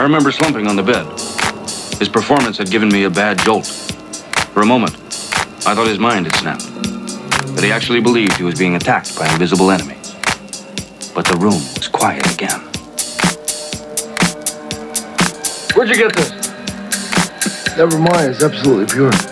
I remember slumping on the bed. His performance had given me a bad jolt. For a moment, I thought his mind had snapped. That he actually believed he was being attacked by an invisible enemies. But the room was quiet again. Where'd you get this? Never mind, it's absolutely pure.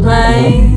plane.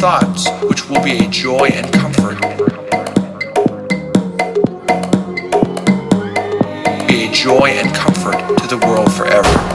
thoughts, which will be a joy and comfort. Be a joy and comfort to the world forever.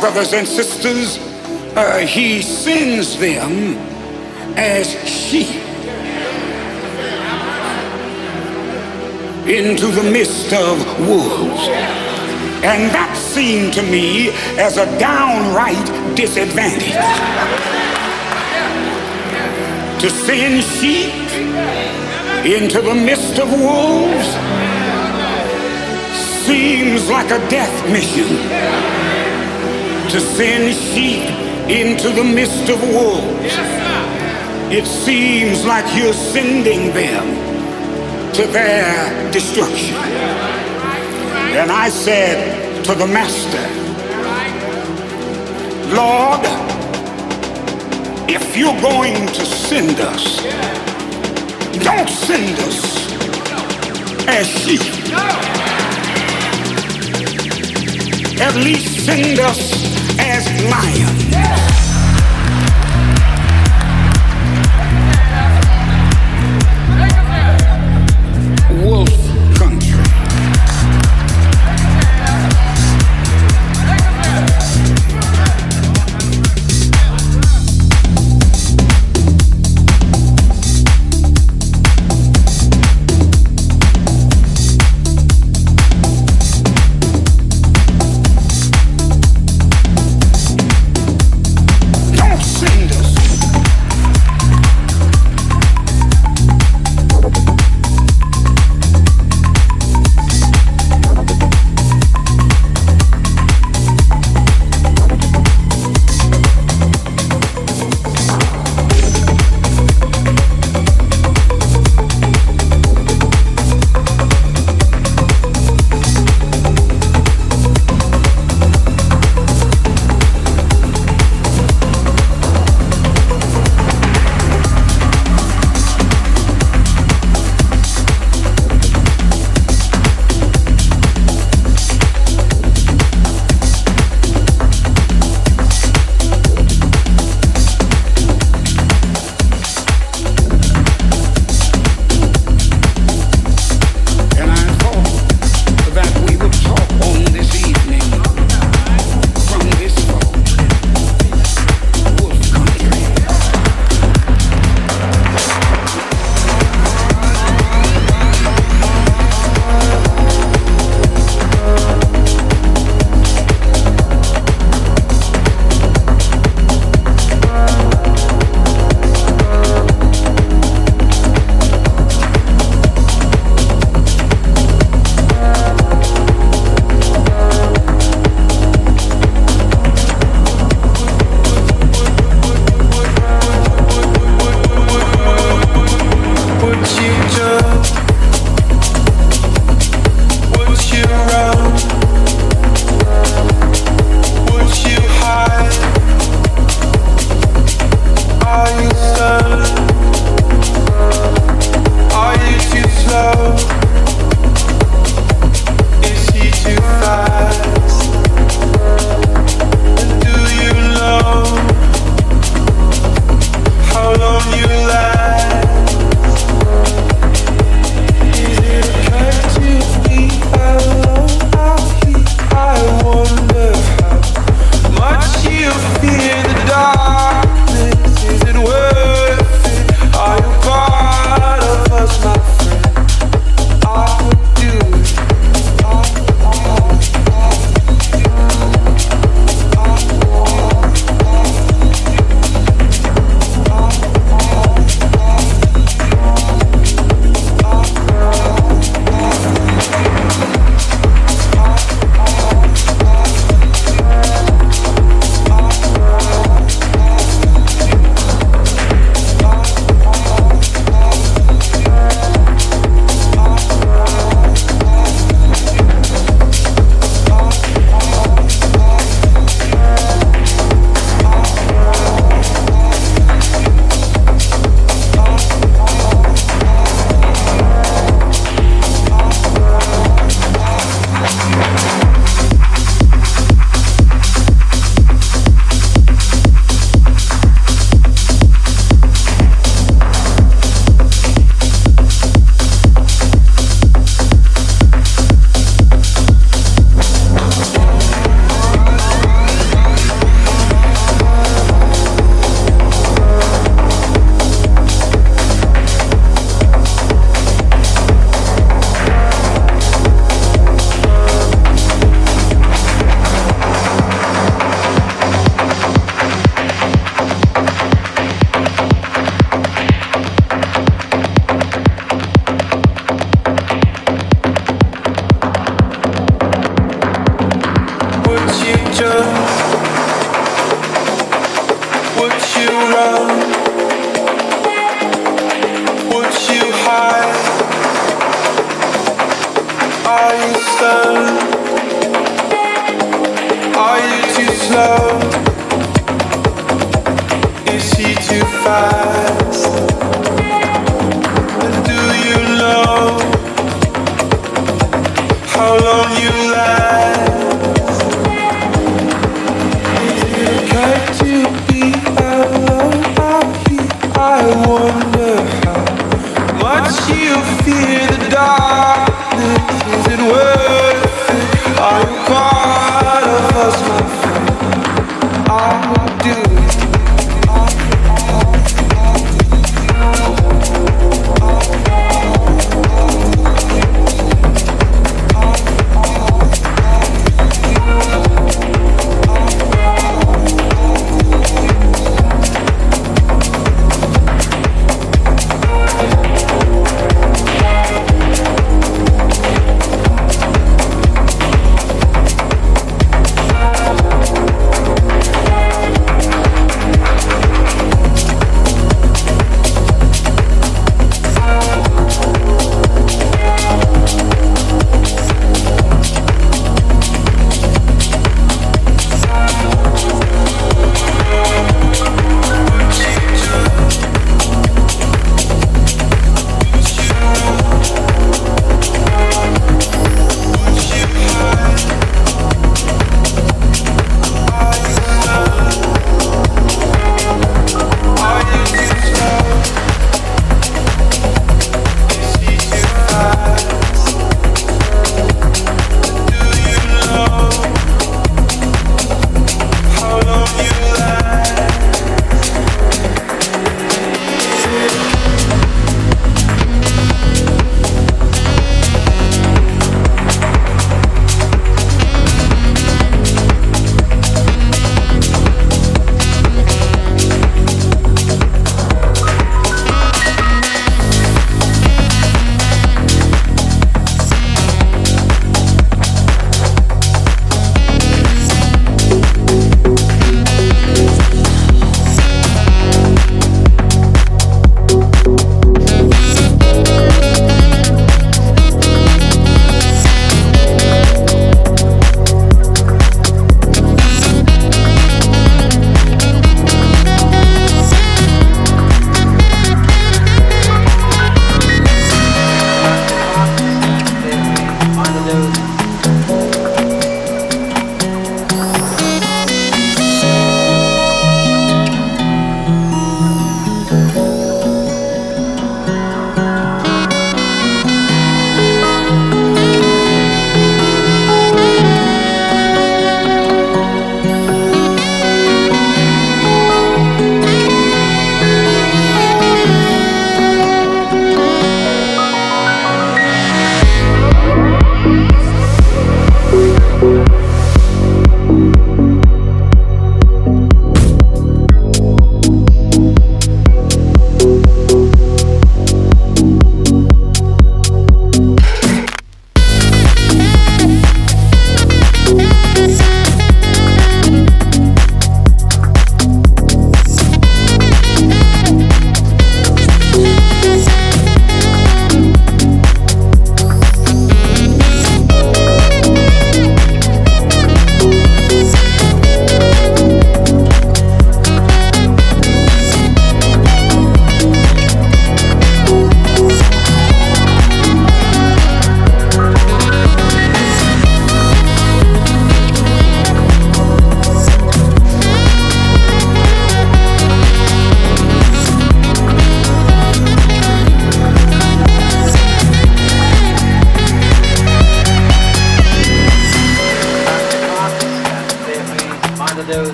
Brothers and sisters, uh, he sends them as sheep into the midst of wolves. And that seemed to me as a downright disadvantage. To send sheep into the midst of wolves seems like a death mission to send sheep into the midst of wolves. It seems like you're sending them to their destruction. And I said to the master, Lord, if you're going to send us, don't send us as sheep. At least send us as lions. you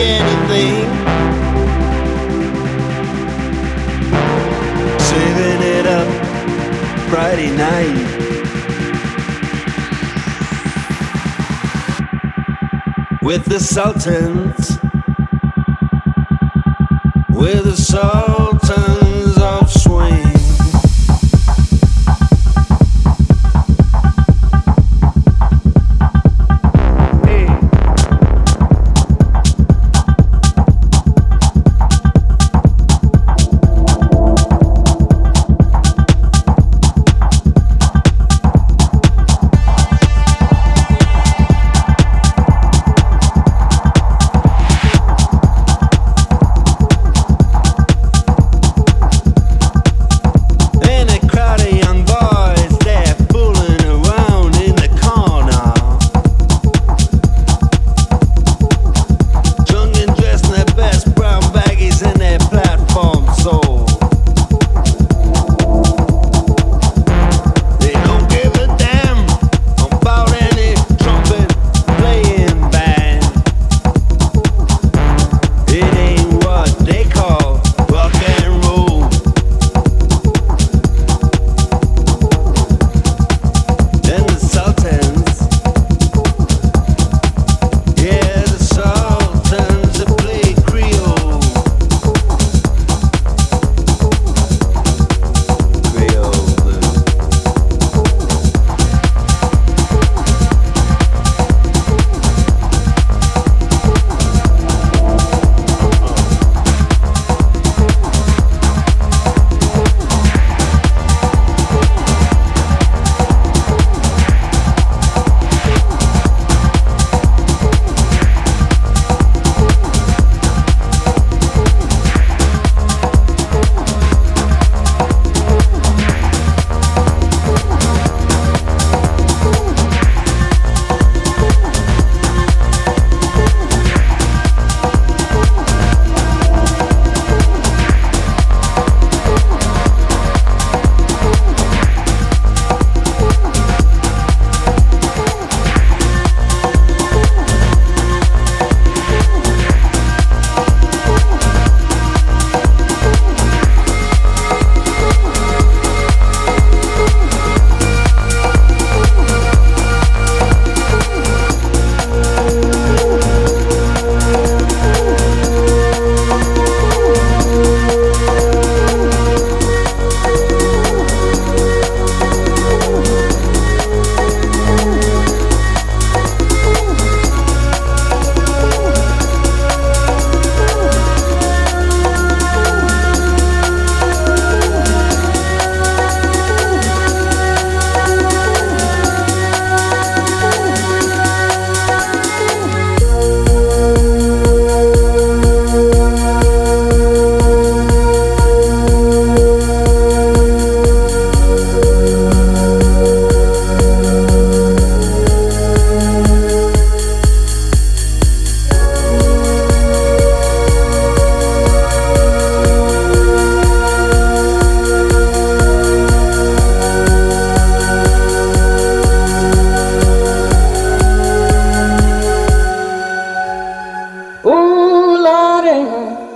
anything. Saving it up Friday night. with the Sultans, with the Sultans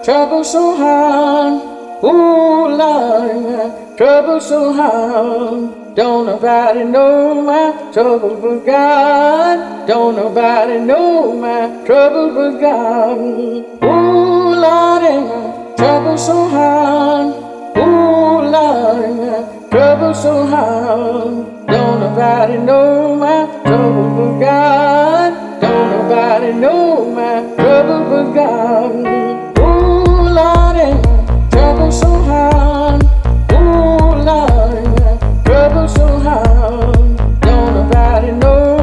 troubles but God. Don't nobody know my troubles but God. Ooh, Lord, ain't my trouble for God. O, love, trouble so hard. Ooh, Lord, ain't my trouble so hard. Don't nobody know my trouble but God. Don't nobody know my troubles but God. Trouble so hard, don't nobody know.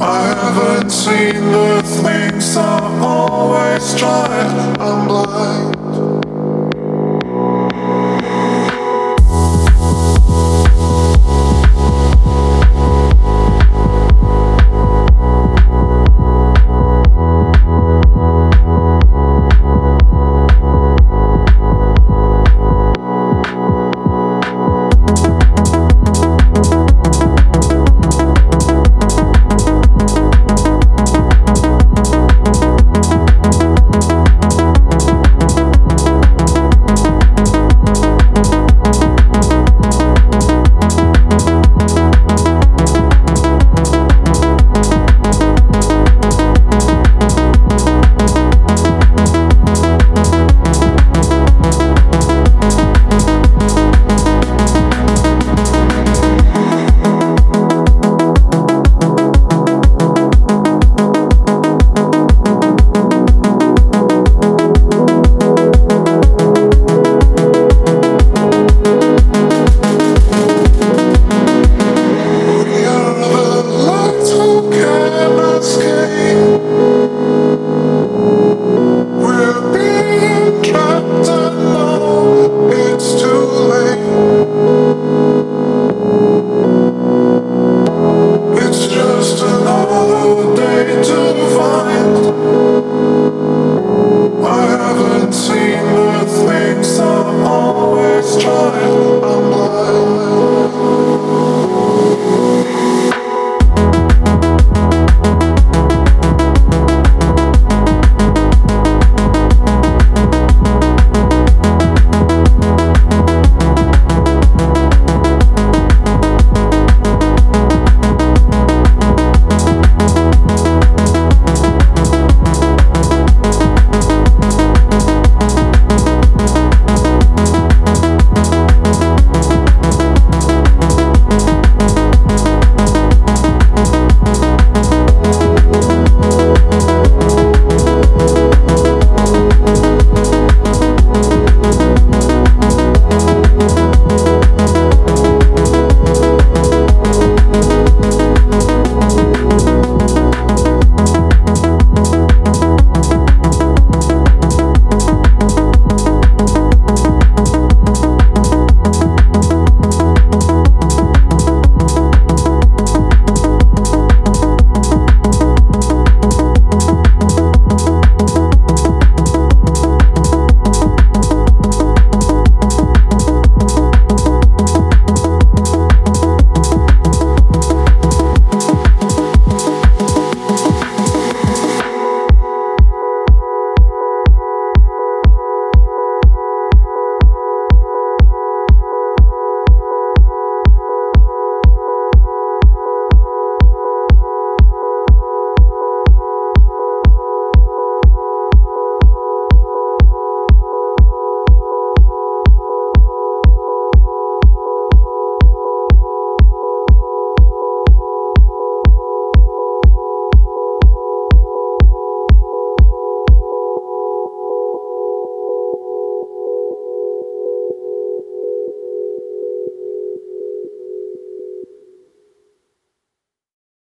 I haven't seen the things I always tried. I'm blind.